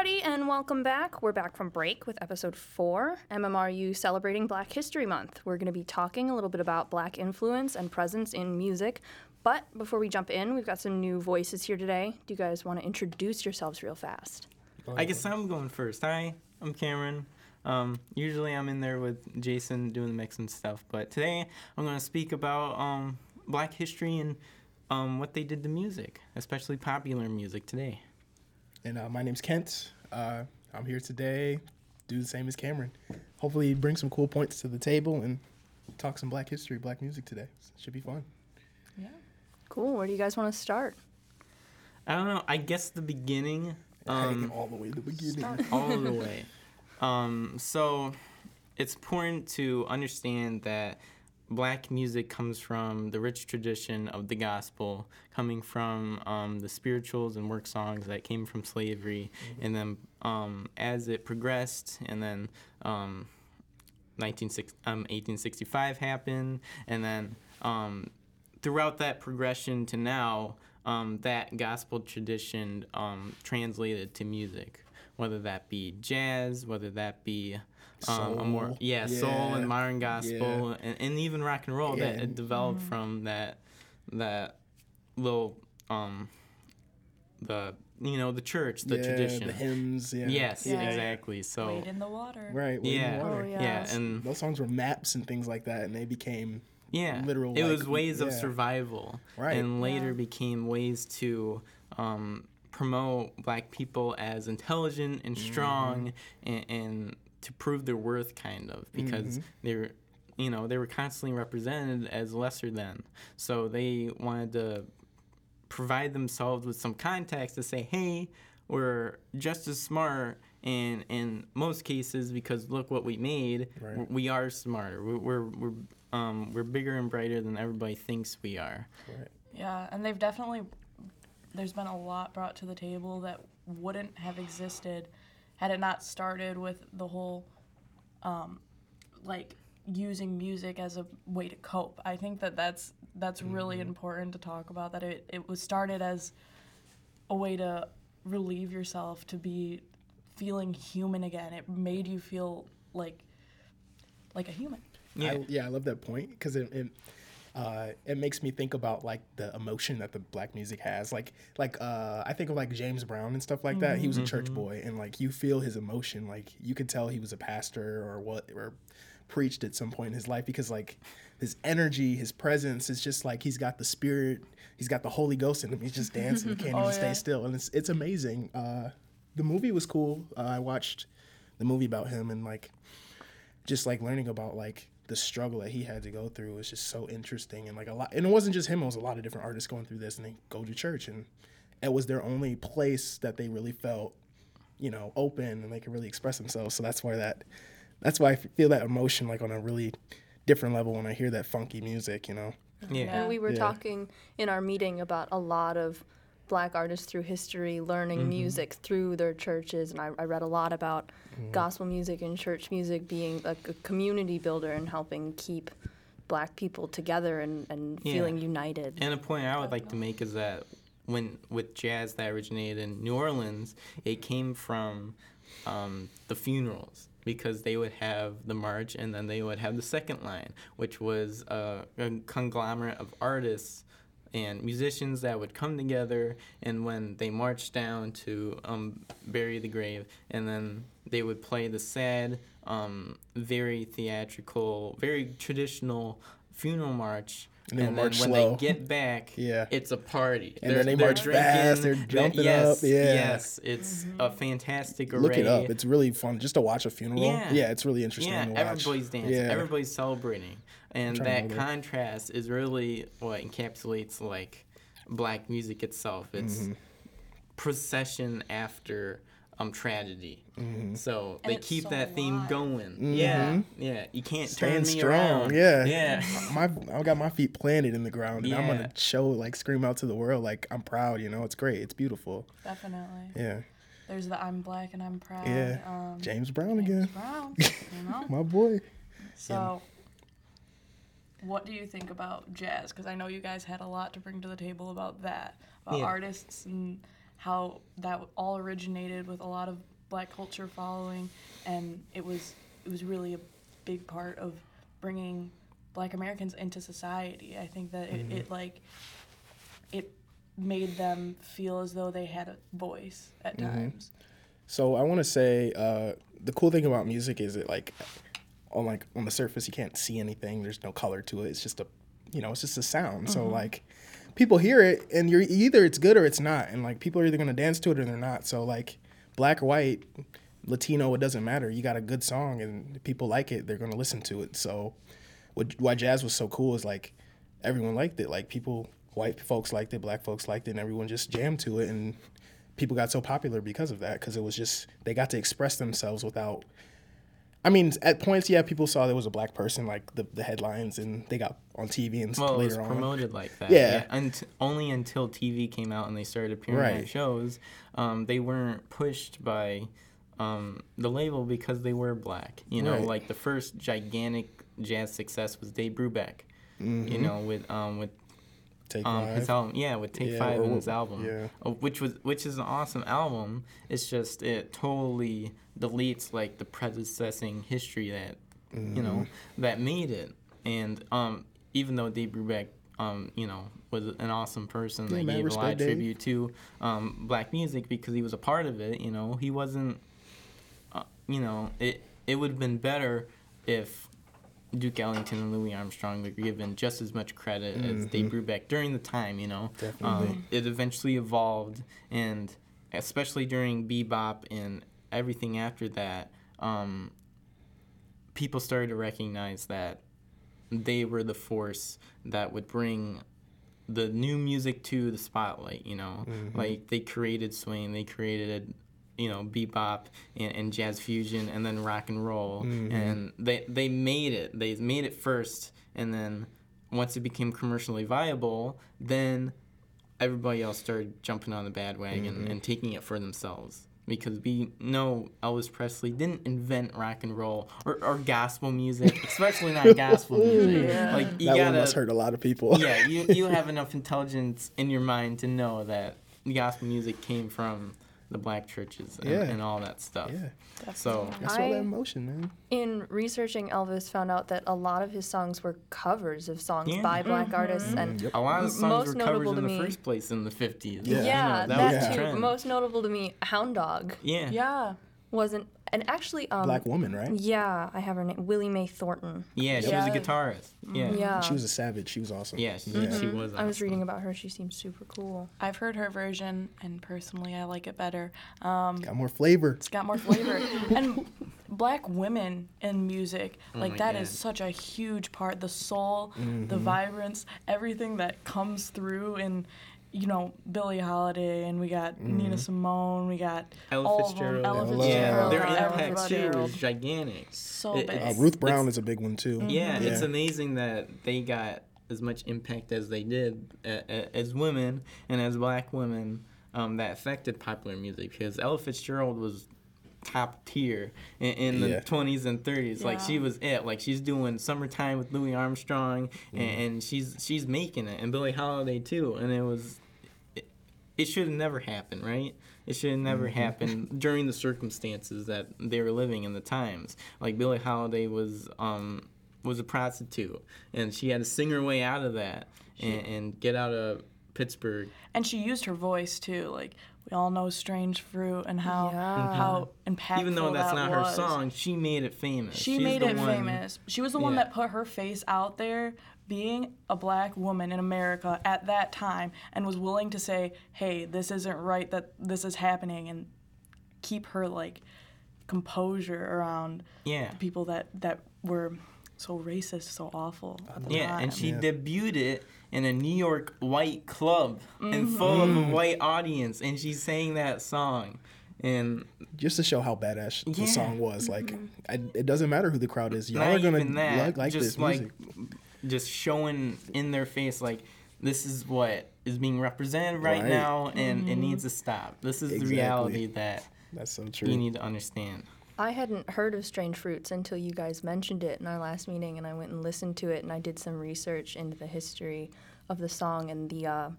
everybody, and welcome back. We're back from break with episode four, MMRU celebrating Black History Month. We're going to be talking a little bit about Black influence and presence in music. But before we jump in, we've got some new voices here today. Do you guys want to introduce yourselves real fast? I guess I'm going first. Hi, I'm Cameron. Um, usually I'm in there with Jason doing the mix and stuff, but today I'm going to speak about um, Black history and um, what they did to music, especially popular music today. And uh, my name's Kent. Uh, I'm here today, do the same as Cameron. Hopefully, bring some cool points to the table and talk some Black history, Black music today. Should be fun. Yeah. Cool. Where do you guys want to start? I don't know. I guess the beginning. Um, all the way to the beginning. all the way. Um, so it's important to understand that black music comes from the rich tradition of the gospel, coming from um, the spirituals and work songs that came from slavery, mm-hmm. and then um, as it progressed, and then um, 1865 um, happened, and then um, throughout that progression to now, um, that gospel tradition translated to music whether that be jazz, whether that be um, a more yeah, yeah, soul and modern gospel, yeah. and, and, even rock and roll yeah. that it developed mm-hmm. from that that little um the you know the church the tradition the hymns yeah yes exactly so wade in the water right yeah water. Oh, yes. yeah and those songs were maps and things like that and they became yeah literal it like, was ways of survival right and later became ways to um promote black people as intelligent and strong mm-hmm. and, and, to prove their worth kind of because mm-hmm. they're you know they were constantly represented as lesser than so they wanted to provide themselves with some context to say hey we're just as smart and in most cases because look what we made right. we are smarter we're we're we're, um, we're bigger and brighter than everybody thinks we are right. yeah and they've definitely there's been a lot brought to the table that wouldn't have existed had it not started with the whole um, like using music as a way to cope. I think that that's that's mm-hmm. really important to talk about. That it, it was started as a way to relieve yourself, to be feeling human again. It made you feel like like a human. Yeah, I, yeah, I love that point because it, it uh, it makes me think about like the emotion that the black music has. Like like uh, I think of like James Brown and stuff like mm-hmm. that. He was a church mm-hmm. boy, and like you feel his emotion. Like you could tell he was a pastor or what or preached at some point in his life because like his energy, his presence is just like he's got the spirit, he's got the Holy Ghost in him. He's just dancing, he can't oh, even yeah. stay still, and it's it's amazing. Uh, the movie was cool. Uh, I watched the movie about him and like just like learning about like the struggle that he had to go through was just so interesting and like a lot and it wasn't just him it was a lot of different artists going through this and they go to church and it was their only place that they really felt you know open and they could really express themselves. So that's why that that's why i feel that emotion like on a really different level when i hear that funky music you know? Yeah. And we were yeah. talking in our meeting about a lot of black artists through history learning mm-hmm. music through their churches and I, I read a lot about mm-hmm. gospel music and church music being a, a, community builder and helping keep black people together and, and yeah. feeling united and a point i would like to make is that when with jazz that originated in new orleans it came from um, the funerals because they would have the march and then they would have the second line, which was a conglomerate of artists and musicians that would come together and when they marched down to um, bury the grave and then they would play the sad um, very theatrical very traditional funeral march and, and then when slow. they get back, yeah, it's a party. And they're, then they march drinking, fast. They're jumping yes, up. Yeah, yes, it's mm-hmm. a fantastic array. Look it up. It's really fun just to watch a funeral. Yeah, yeah it's really interesting. To watch. Yeah, everybody's dancing. Yeah. everybody's celebrating, and that contrast is really what encapsulates like black music itself. It's mm-hmm. procession after um tragedy. Mm-hmm. So and they keep so that theme going. Mm-hmm. Yeah, yeah. You can't Stand turn me strong. around. Yeah, yeah. my I got my feet planted in the ground, and Yeah. I'm gonna show like scream out to the world like I'm proud. You know, it's great. It's beautiful. Definitely. Yeah, There's the I'm black and I'm proud. yeah. Um, James Brown James again. Brown. You know. my boy. So, what do you think about jazz? Because I know you guys had a lot to bring to the table about that, about Yeah. artists and how that all originated with a lot of black culture following, and it was it was really a big part of bringing black Americans into society. I think that it, mm-hmm. it like it made them feel as though they had a voice at mm-hmm. times. So I want to say uh, the cool thing about music is it like on like on the surface you can't see anything. There's no color to it. It's just a you know it's just a sound. So mm-hmm. like people hear it and you're either it's good or it's not. And like people are either gonna dance to it or they're not. So like black or white, Latino, it doesn't matter. You got a good song and people like it. They're gonna listen to it. So what why jazz was so cool is like everyone liked it. Like people, white folks liked it, black folks liked it, and everyone just jammed to it. And people got so popular because of that because it was just they got to express themselves without. I mean, at points, yeah, people saw there was a black person, like the, the headlines, and they got on TV and Well, it was later on. promoted like that. Yeah. unt- only until TV came out and they started appearing Right. on shows, um, they weren't pushed by um, the label because they were black. You know, Right. like the first gigantic jazz success was Dave Brubeck. You know, with um, with Take um, five. his album, yeah, with Take Yeah, Five and his album, yeah. uh, which was which is an awesome album. It's just it totally deletes like the predecessing history that you know Mm-hmm. that made it. And um, even though Dave Brubeck, um, you know, was an awesome person Yeah, that man, gave a lot of tribute to um, black music because he was a part of it. You know, he wasn't. Uh, you know, it it would have been better if Duke Ellington and Louis Armstrong were given just as much credit as Dave Brubeck during the time, you know. Mm-hmm. Definitely. Um, it eventually evolved, and especially during bebop and everything after that, um, people started to recognize that they were the force that would bring the new music to the spotlight, you know. Like they created swing, they created you know bebop and, and jazz fusion and then rock and roll. Mm-hmm. And they they made it. They made it first. And then once it became commercially viable then everybody else started jumping on the bandwagon and mm-hmm. taking it for themselves. Because we know Elvis Presley didn't invent rock and roll or, or gospel music, especially not gospel music. Like you that gotta, one must hurt a lot of people. yeah, you you have enough intelligence in your mind to know that gospel music came from the black churches and, Yeah. and all that stuff. yeah. Definitely. So That's all I- that emotion, man. In researching Elvis, found out that a lot of his songs were covers of songs Yeah. by black mm-hmm. artists, and Yep. a lot of M- songs most were notable covers in to the me- first place in the 50s. Yeah. You know, that, that, was too. trend. Most notable to me, Hound Dog yeah. Yeah. wasn't, and actually, um, Black woman, right? yeah, I have her name, Willie Mae Thornton. Yeah, she Yeah. was a guitarist. Yeah. Yeah, She was a savage. She was awesome. Yeah, she, Yeah. she was. I was reading about her. She seems super cool. I've heard her version, and personally, I like it better. Um, Got more flavor. it's got more flavor. and black women in music, like my that is God. such a huge part. The soul, the Mm-hmm. vibrance, everything that comes through in, you know, Billie Holiday, and we got Mm-hmm. Nina Simone, we got Ella all Fitzgerald. of them. Ella Ella. Yeah, their Ella impact too is gigantic. So It- big. Uh, Ruth Brown it's- is a big one too. Yeah, it's amazing that they got as much impact as they did uh, as women and as black women um, that affected popular music because Ella Fitzgerald was top tier in, in the Yeah. 20s and 30s like she was it. Like she's doing summertime with louis armstrong and, and she's she's making it. And billie holiday too. And it was it, it should have never happened right? It should have never happened during the circumstances that they were living in the times. Like billie holiday was um was a prostitute and she had to sing her way out of that and, and get out of pittsburgh. And she used her voice too. Like we all know "Strange Fruit" and how Yeah. how mm-hmm. impactful even though that's that not was. her song she made it famous She She's made it one- famous. She was the one that put her face out there, being a black woman in America at that time, and was willing to say, "Hey, this isn't right. That this is happening," and keep her like composure around yeah people that that were so racist, so awful Yeah, time. and she Yeah. debuted it in a New York white club and Mm-hmm. full of a white audience, and she sang that song. And Just to show how badass the song was. Like, I, it doesn't matter who the crowd is. Y'all not are gonna that, like, like just this like music. just showing in their face like this is what is being represented right, Right. now, and Mm-hmm. it needs to stop. This is Exactly. the reality that That's so true. you need to understand. I hadn't heard of Strange Fruits until you guys mentioned it in our last meeting, and I went and listened to it, and I did some research into the history of the song and the uh,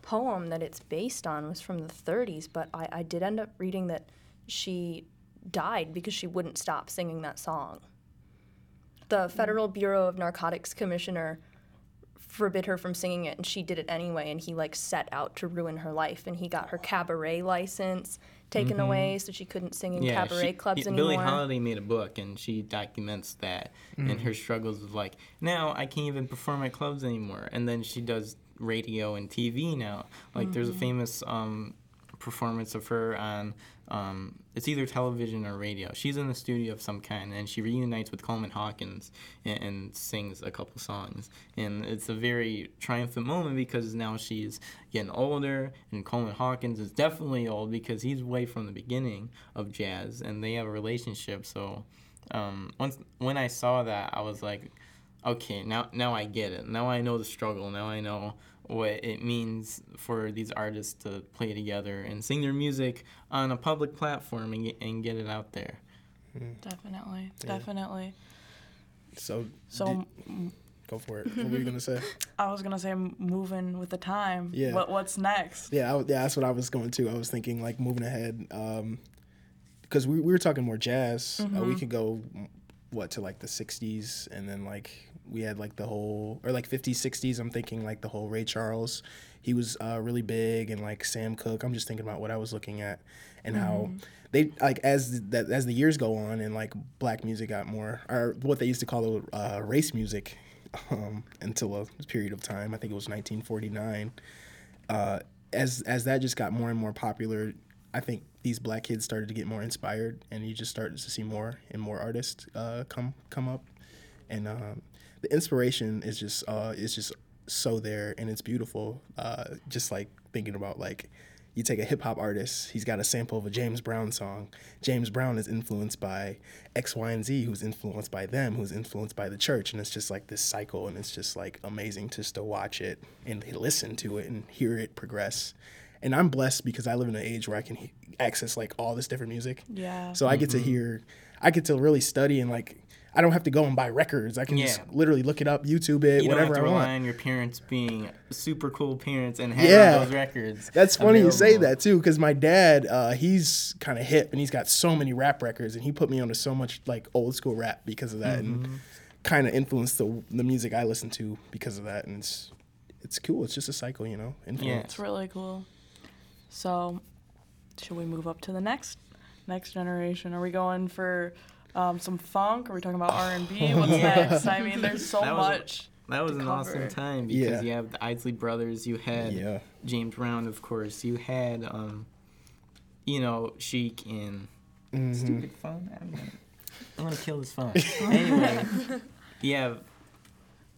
poem that it's based on was from the 30s, but I, I did end up reading that she died because she wouldn't stop singing that song. The Federal Bureau of Narcotics Commissioner forbid her from singing it and she did it anyway and he like set out to ruin her life and he got her cabaret license taken mm-hmm. away so she couldn't sing in cabaret she- clubs yeah, anymore. Billie Holiday made a book and she documents that and mm. her struggles with like now I can't even perform at clubs anymore and then she does radio and TV now. Like there's a mm-hmm. famous um, performance of her on um, it's either television or radio. She's in the studio of some kind and she reunites with Coleman Hawkins and, and sings a couple songs. And it's a very triumphant moment because now she's getting older and Coleman Hawkins is definitely old because he's way from the beginning of jazz and they have a relationship. So um, once when I saw that, I was like, okay, now now I get it. Now I know the struggle. Now I know what it means for these artists to play together and sing their music on a public platform and get, and get it out there. Definitely, definitely. So, So did- go for it. What were you gonna say? I was gonna say moving with the time. Yeah. What What's next? Yeah, I, yeah, that's what I was going to. I was thinking like moving ahead, because we, we were talking more jazz. Uh, we could go mm, what to like the '60s, and then like we had like the whole or like '50s, '60s. I'm thinking like the whole Ray Charles. He was uh, really big, and like Sam Cooke. I'm just thinking about what I was looking at, and how they like as the, as the years go on, and like black music got more or what they used to call uh, race music. Um, until a period of time, I think it was 1949 uh, as as that just got more and more popular, I think these black kids started to get more inspired, and you just started to see more and more artists uh, come come up, and um, the inspiration is just uh, is just so there, and it's beautiful. Uh, just like thinking about like. You take a hip hop artist, he's got a sample of a James Brown song. James Brown is influenced by X, Y, and Z, who's influenced by them, who's influenced by the church. And it's just like this cycle, and it's just like amazing just to watch it and listen to it and hear it progress and I'm blessed because I live in an age where I can access like all this different music. Yeah. So I get to hear, I get to really study and like I don't have to go and buy records. I can just literally look it up, YouTube it, You don't have whatever to I rely want. on your parents being super cool parents and having Yeah. those records. That's funny you say that too, because my dad, uh, he's kind of hip and he's got so many rap records, and he put me onto so much like old school rap because of that, Mm-hmm. and kind of influenced the the music I listen to because of that, and it's it's cool. It's just a cycle, you know. Influence. It's really cool. So, should we move up to the next next generation? Are we going for um, some funk? Are we talking about R and B? What's next? I mean, there's so That was a- much. That was to an awesome time because Yeah. you have the Isley Brothers, you had Yeah. James Brown, of course, you had, um, you know, Chic and Mm-hmm. stupid phone. I'm gonna, I'm gonna kill this phone. anyway, you have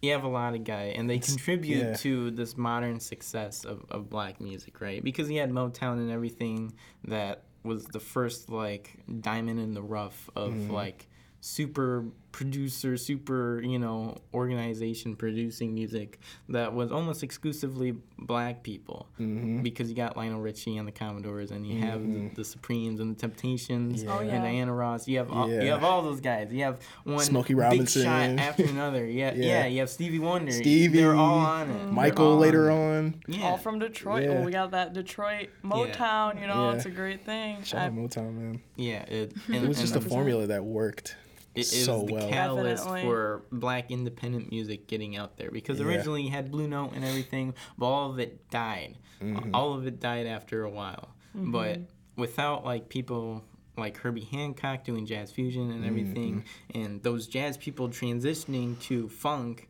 you have a lot of guys, and they contribute yeah. to this modern success of, of black music, right? Because you had Motown and everything that was the first like diamond in the rough of Mm-hmm. like super producer, super, you know, organization producing music that was almost exclusively black people. Mm-hmm. Because you got Lionel Richie and the Commodores, and you have the, the Supremes and the Temptations Oh, yeah. and Diana Ross. You have all, you have all those guys. You have one Smokey big Robinson. shot after another. Yeah, yeah, Yeah. You have Stevie Wonder. Stevie, They're all on it. Michael all later it. on. Yeah. All from Detroit. Yeah. Well, we got that Detroit Motown. You know, Yeah. it's a great thing. Shout I- out Motown, man. yeah. It, and, It was just a formula that worked it is so the well. catalyst Definitely. for black independent music getting out there because Yeah. originally you had Blue Note and everything, but all of it died. Mm-hmm. All of it died after a while. But without like people like Herbie Hancock doing jazz fusion and everything, Mm-hmm. and those jazz people transitioning to funk,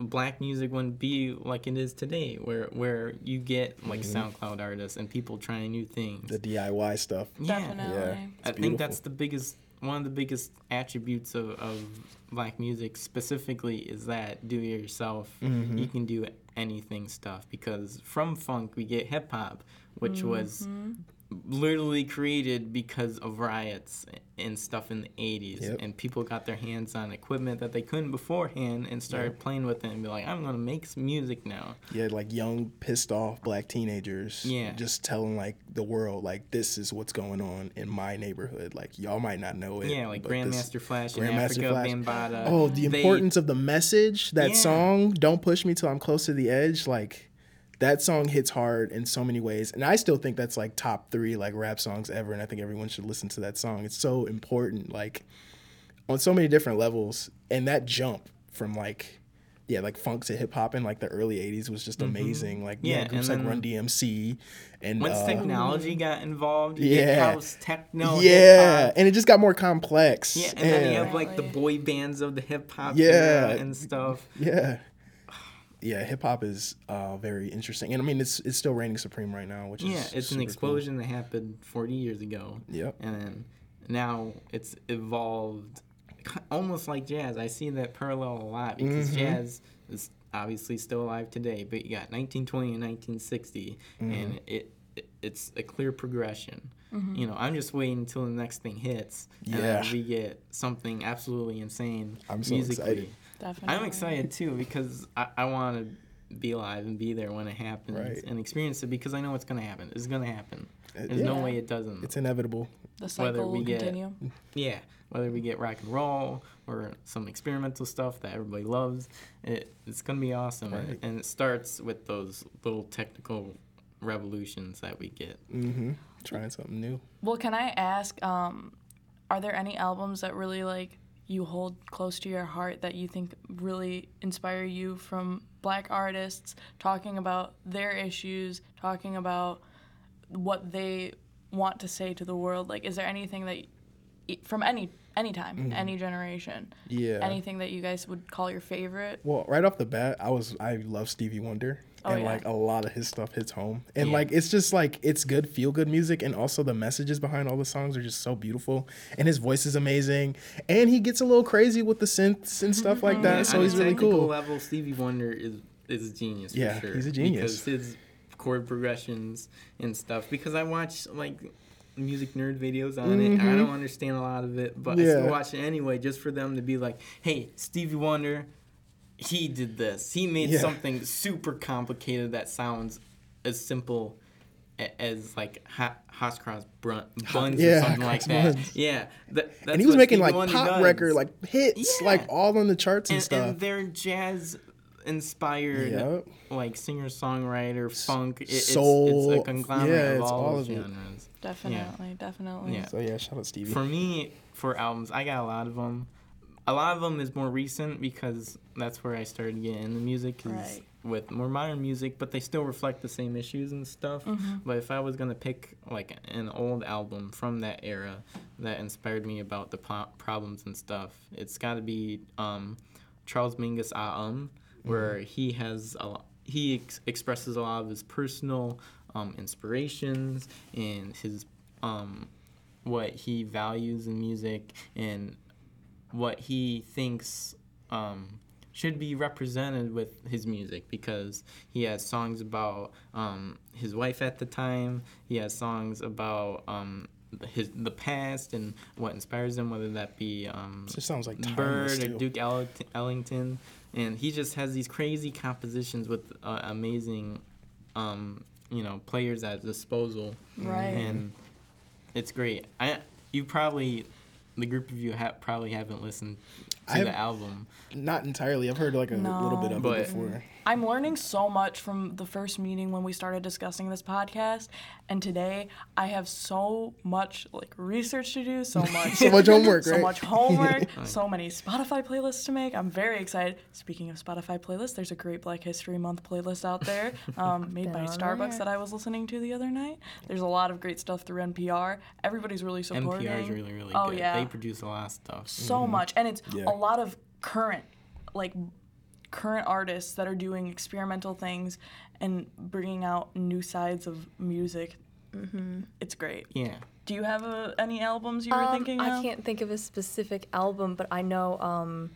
black music wouldn't be like it is today, where where you get like SoundCloud artists and people trying new things. Mm-hmm. the DIY stuff. Yeah. Definitely. Yeah. I It's think that's the biggest one of the biggest attributes of, of black music specifically is that do it yourself. Mm-hmm. You can do anything stuff because from funk we get hip hop, which was Mm-hmm. Literally created because of riots and stuff in the 80s Yep. and people got their hands on equipment that they couldn't beforehand and started playing with it and be like i'm gonna make some music now yeah like young, pissed off black teenagers. Yeah. Just telling like the world, like, this is what's going on in my neighborhood. Like, y'all might not know it. yeah like this- grandmaster flash and Grandmaster Afrika Flash. Bambaataa Oh, the they- importance of the message, that Yeah. song, Don't Push Me Till I'm Close to the Edge. Like, that song hits hard in so many ways, and I still think that's like top three like rap songs ever, and I think everyone should listen to that song. It's so important, like on so many different levels, and that jump from like yeah, like funk to hip hop in like the early '80s was just amazing. Like yeah, Mm-hmm. Yeah, groups like Run DMC and Once uh, technology got involved, you get yeah. house, techno, yeah, hip-hop. and it just got more complex. Yeah, and then you have like the boy bands of the hip hop Yeah. era and stuff. Yeah. Yeah, hip hop is uh, very interesting, and I mean it's it's still reigning supreme right now, which is Yeah, it's super an cool. explosion that happened 40 years ago. Yep. And then now it's evolved almost like jazz. I see that parallel a lot because Mm-hmm. jazz is obviously still alive today, but you got 1920 and 1960, Mm-hmm. and it, it it's a clear progression. You know, I'm just waiting until the next thing hits, and Yeah. we get something absolutely insane I'm so musically. excited. Definitely. I'm excited too because I, I want to be alive and be there when it happens Right. and experience it because I know it's gonna happen. It's gonna happen. Uh, There's no way it doesn't. It's inevitable. The whether cycle we will get- continue. yeah, whether we get rock and roll or some experimental stuff that everybody loves, it, it's gonna be awesome. Right. And it starts with those little technical revolutions that we get. Mm-hmm. Trying something new. Well, can I ask, um, are there any albums that really like you hold close to your heart that you think really inspire you from black artists talking about their issues, talking about what they want to say to the world? Like, is there anything that from any any time, mm-hmm. any generation, Yeah. anything that you guys would call your favorite? Well, right off the bat, I was I love Stevie Wonder, Oh, and yeah. like a lot of his stuff hits home, and Yeah. like it's just like it's good feel good music, and also the messages behind all the songs are just so beautiful, and his voice is amazing, and he gets a little crazy with the synths and stuff like that, so he's really cool. level, Stevie Wonder is is a genius. Yeah, for sure, he's a genius. because his chord progressions and stuff. Because I watch like music nerd videos on it. I don't understand a lot of it, but I Mm-hmm. Still watch it anyway, just for them to be like, "Hey, Stevie Wonder, he did this. He made Yeah. something super complicated that sounds as simple." As like hot, cross buns yeah, or something like that. buns. Yeah, that, and he was making Stevie like Wonder pop does record like hits, Yeah. like all on the charts and, and, stuff. and they're jazz inspired Yep. like singer songwriter funk it, it's, soul, it's a conglomerate yeah, of it's all, all those of it. genres Definitely, definitely. Yeah. so yeah, shout out Stevie. for me for albums i got a lot of them a lot of them is more recent because that's where i started getting into music is Right. with more modern music but they still reflect the same issues and stuff but if i was going to pick like an old album from that era that inspired me about the po- problems and stuff it's got to be um, charles mingus ah um where he has a lo- he ex- expresses a lot of his personal um, inspirations and his um, what he values in music and what he thinks um, should be represented with his music because he has songs about um, his wife at the time. He has songs about um, his the past and what inspires him, whether that be um, It sounds like Bird or too. Duke Ellington, and he just has these crazy compositions with uh, amazing, um, you know, players at disposal, Right. and it's great. I you probably the group of you ha- probably haven't listened to I've- the album. Not entirely. I've heard like a little bit of But- it before. I'm learning so much from the first meeting when we started discussing this podcast, and today I have so much like research to do, so much, So much homework, so right? much homework, so many Spotify playlists to make. I'm very excited. Speaking of Spotify playlists, there's a great Black History Month playlist out there, um, made by Starbucks there. that I was listening to the other night. There's a lot of great stuff through NPR. Everybody's really supporting. NPR is really really Oh, good. yeah. They produce a lot of stuff. so much and it's Mm-hmm. Yeah. a lot of current like current artists that are doing experimental things and bringing out new sides of music it's great Yeah. do you have uh any albums you were Um, thinking I of? can't think of a specific album, but I know um,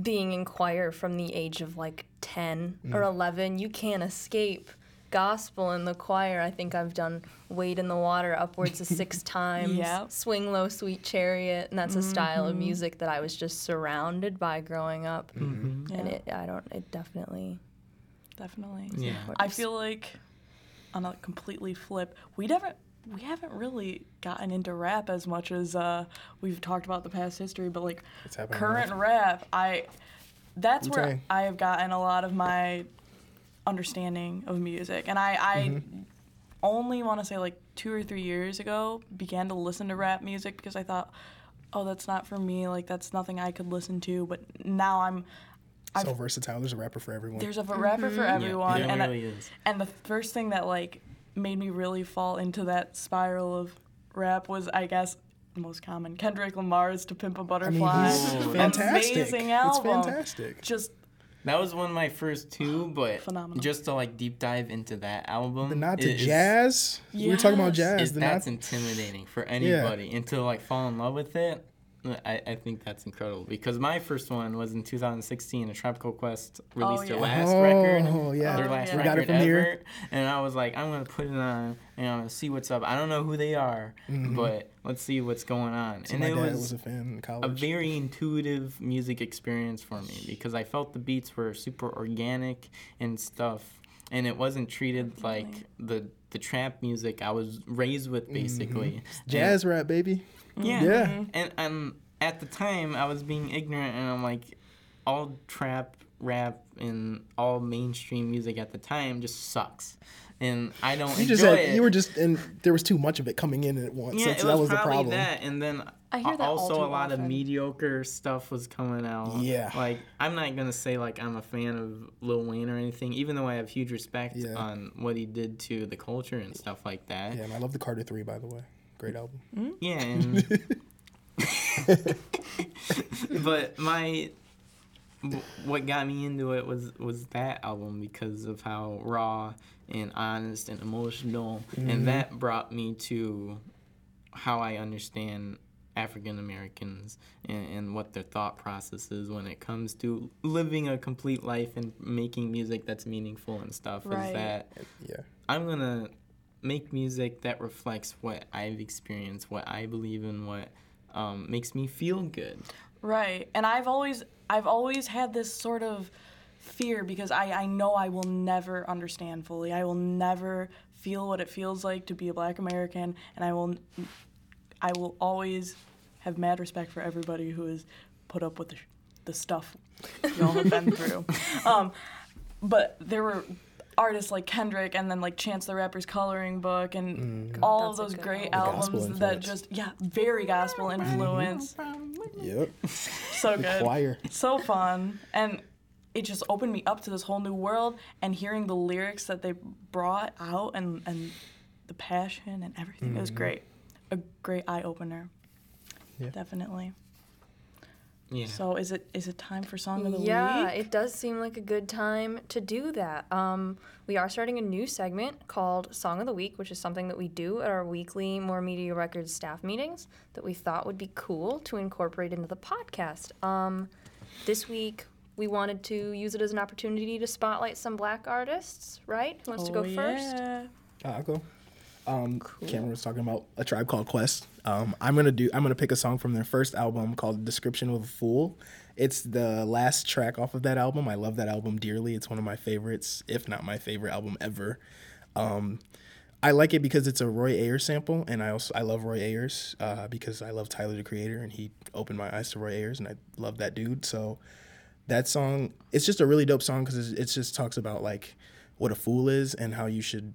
being in choir from the age of like 10 or Mm. 11, you can't escape gospel in the choir. I think I've done Wade in the Water upwards of six times. Yep. Swing Low, Sweet Chariot, and that's a style Mm-hmm. of music that I was just surrounded by growing up. Mm-hmm. And Yeah. it, I don't, it definitely. definitely Yeah. i feel like on a completely flip we haven't we haven't really gotten into rap as much as uh, we've talked about the past history but like It's happening current rap i that's where i have gotten a lot of my understanding of music. And I, I Mm-hmm. only want to say like two or three years ago began to listen to rap music because I thought, oh, that's not for me. Like that's nothing I could listen to. But now I'm so versatile. There's a rapper for everyone. there's a rapper for Yeah, everyone, there and I- really is. and the first thing that like made me really fall into that spiral of rap was, I guess, the most common Kendrick Lamar's "To Pimp a I mean, Butterfly." he's Ooh. fantastic. Amazing It's album. fantastic. Just That was one of my first two, but Phenomenal. just to like deep dive into that album. The nod to it is- jazz. We were talking about jazz. is The that's nod, intimidating for anybody and to like fall in love with it I, I think that's incredible because my first one was in 2016 a Tribe Called Quest released their yeah. last oh, record yeah. their Oh, last yeah. We record got it from ever here. and i was like i'm gonna put it on and i'm gonna see what's up i don't know who they are but let's see what's going on Mm-hmm. So and my it dad was, was, a fan in a very intuitive music experience for me because I felt the beats were super organic and stuff, and it wasn't treated like the the trap music I was raised with, basically. jazz rap, baby. And, yeah, Yeah. Mm-hmm. And and at the time I was being ignorant, and I'm like, all trap rap and all mainstream music at the time just sucks, and I don't You enjoy just had, it. you were just, and there was too much of it coming in at once. Yeah, That's- it that was, was the probably problem. that, and then I hear that also a lot of mediocre stuff was coming out. Yeah. like I'm not gonna say like I'm a fan of Lil Wayne or anything, even though I have huge respect Yeah. on what he did to the culture and stuff like that. Yeah, and I love the Carter Three, by the way. Great album. Hmm? Yeah, and but my what got me into it was was that album because of how raw and honest and emotional, and mm-hmm. that brought me to how I understand African Americans and, and what their thought process is when it comes to living a complete life and making music that's meaningful and stuff. Is that Yeah. I'm gonna make music that reflects what I've experienced, what I believe in, what um, makes me feel good. Right. And I've always I've always had this sort of fear because I, I know I will never understand fully. I will never feel what it feels like to be a black American and I will I will always have mad respect for everybody who has put up with the, the stuff y'all have been through. Um, but there were artists like Kendrick and then like Chance the Rapper's coloring book and mm. all of those great album. Albums that just yeah, very gospel influence. Yep. So The good choir. so fun and it just opened me up to this whole new world and hearing the lyrics that they brought out and and the passion and everything it was mm-hmm. great a great eye-opener Yeah. definitely Yeah. so is it is it time for song of the yeah, week Yeah, it does seem like a good time to do that. Um, we are starting a new segment called Song of the Week, which is something that we do at our weekly More Media Records staff meetings that we thought would be cool to incorporate into the podcast. Um, this week, we wanted to use it as an opportunity to spotlight some black artists, right? Who wants to go Oh, first? Uh, I'll go. Um, Cameron was talking about a tribe called Quest. Um, I'm gonna do. I'm gonna pick a song from their first album called "Description of a Fool." It's the last track off of that album. I love that album dearly. It's one of my favorites, if not my favorite album ever. Um, I like it because it's a Roy Ayers sample, and I also I love Roy Ayers uh, because I love Tyler the Creator, and he opened my eyes to Roy Ayers, and I love that dude. So that song, it's just a really dope song because it just talks about like what a fool is and how you should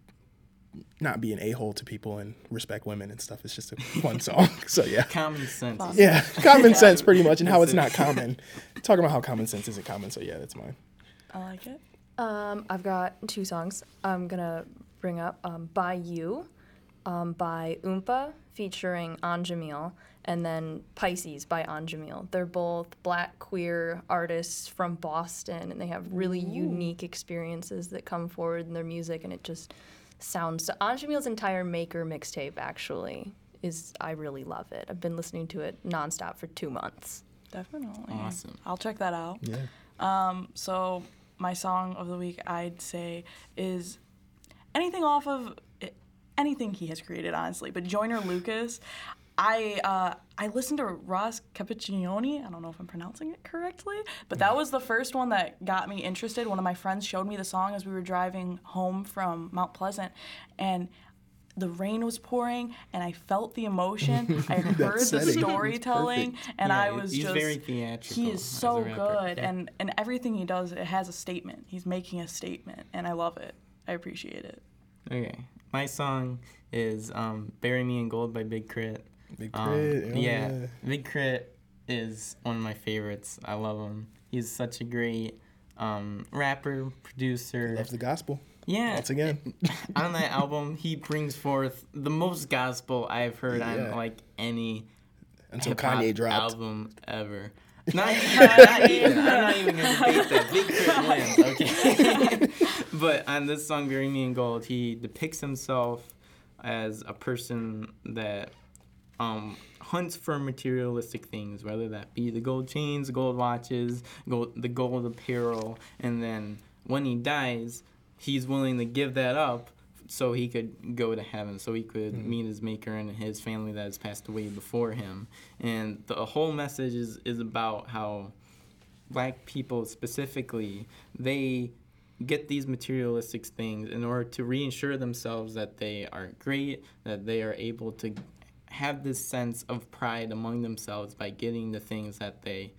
not be an a hole to people and respect women and stuff. It's just a fun song. So yeah, Common sense. is- yeah, common sense pretty much, and how it's not common. Talking about how common sense isn't common. So yeah, that's mine. i like it Um, I've got two songs I'm gonna bring up. Um, by You, um, by Oompa, featuring Anjimile, and then Pisces by Anjimile. They're both black queer artists from Boston, and they have really unique experiences that come forward in their music, and it just sounds. So Anjimile's entire Maker mixtape actually is I really love it. I've been listening to it nonstop for two months. definitely Awesome. i'll check that out Yeah. Um, so my song of the week, I'd say, is anything off of anything he has created, honestly. But Joyner Lucas, I uh, I listened to Ross Capicchioni. I don't know if I'm pronouncing it correctly, but that was the first one that got me interested. One of my friends showed me the song as we were driving home from Mount Pleasant, and the rain was pouring and I felt the emotion. I heard the storytelling and Yeah, I was he's just very theatrical he is so good Yeah. and and everything he does it has a statement. He's making a statement and I love it. I appreciate it. Okay, my song is um, "Bury Me in Gold" by Big Crit. Big Um, K.R.I.T., oh, yeah, yeah. Big K.R.I.T. is one of my favorites. I love him. He's such a great um, rapper, producer. Loves the gospel. yeah, Once again. on that album, he brings forth the most gospel I've heard Yeah. on like any Until Kanye dropped. album ever. Not, not even. I'm not even gonna debate that. Big K.R.I.T. wins. Okay. but on this song, "Bury Me in Gold," he depicts himself as a person that um, hunts for materialistic things, whether that be the gold chains, gold watches, gold, the gold apparel, and then when he dies, he's willing to give that up so he could go to heaven, so he could meet his maker and his family that has passed away before him. And the whole message is, is about how black people specifically, they get these materialistic things in order to reinsure themselves that they are great, that they are able to have this sense of pride among themselves by getting the things that they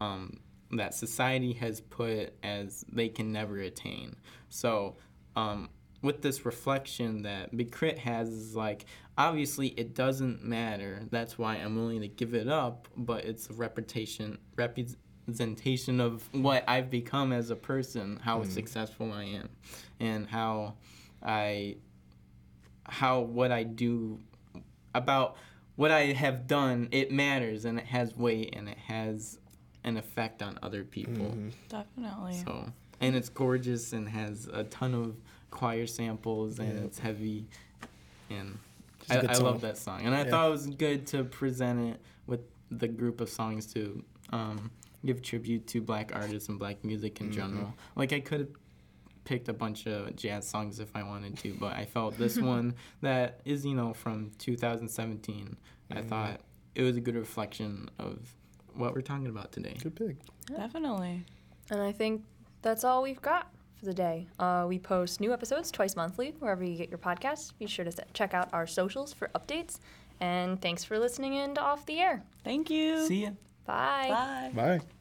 um, that society has put as they can never attain. So um, with this reflection that Big K.R.I.T. has is like obviously it doesn't matter. That's why I'm willing to give it up, but it's a reputation representation of what I've become as a person, how successful I am, and how I how what I do about what I have done, it matters and it has weight and it has an effect on other people. Definitely. So, and it's gorgeous and has a ton of choir samples and Yeah. it's heavy, and It's a I, good I love that song. And I Yeah. thought it was good to present it with the group of songs to um, give tribute to black artists and black music Mm-hmm. in general. Like I could have picked a bunch of jazz songs if I wanted to, but I felt this one that is you know from 2017. I Mm-hmm. thought it was a good reflection of what we're talking about today. Good pick. Definitely. And I think that's all we've got for the day. Uh, we post new episodes twice monthly wherever you get your podcasts. Be sure to s- check out our socials for updates. And thanks for listening in to Off the Air. Thank you. See ya. Bye. Bye. Bye.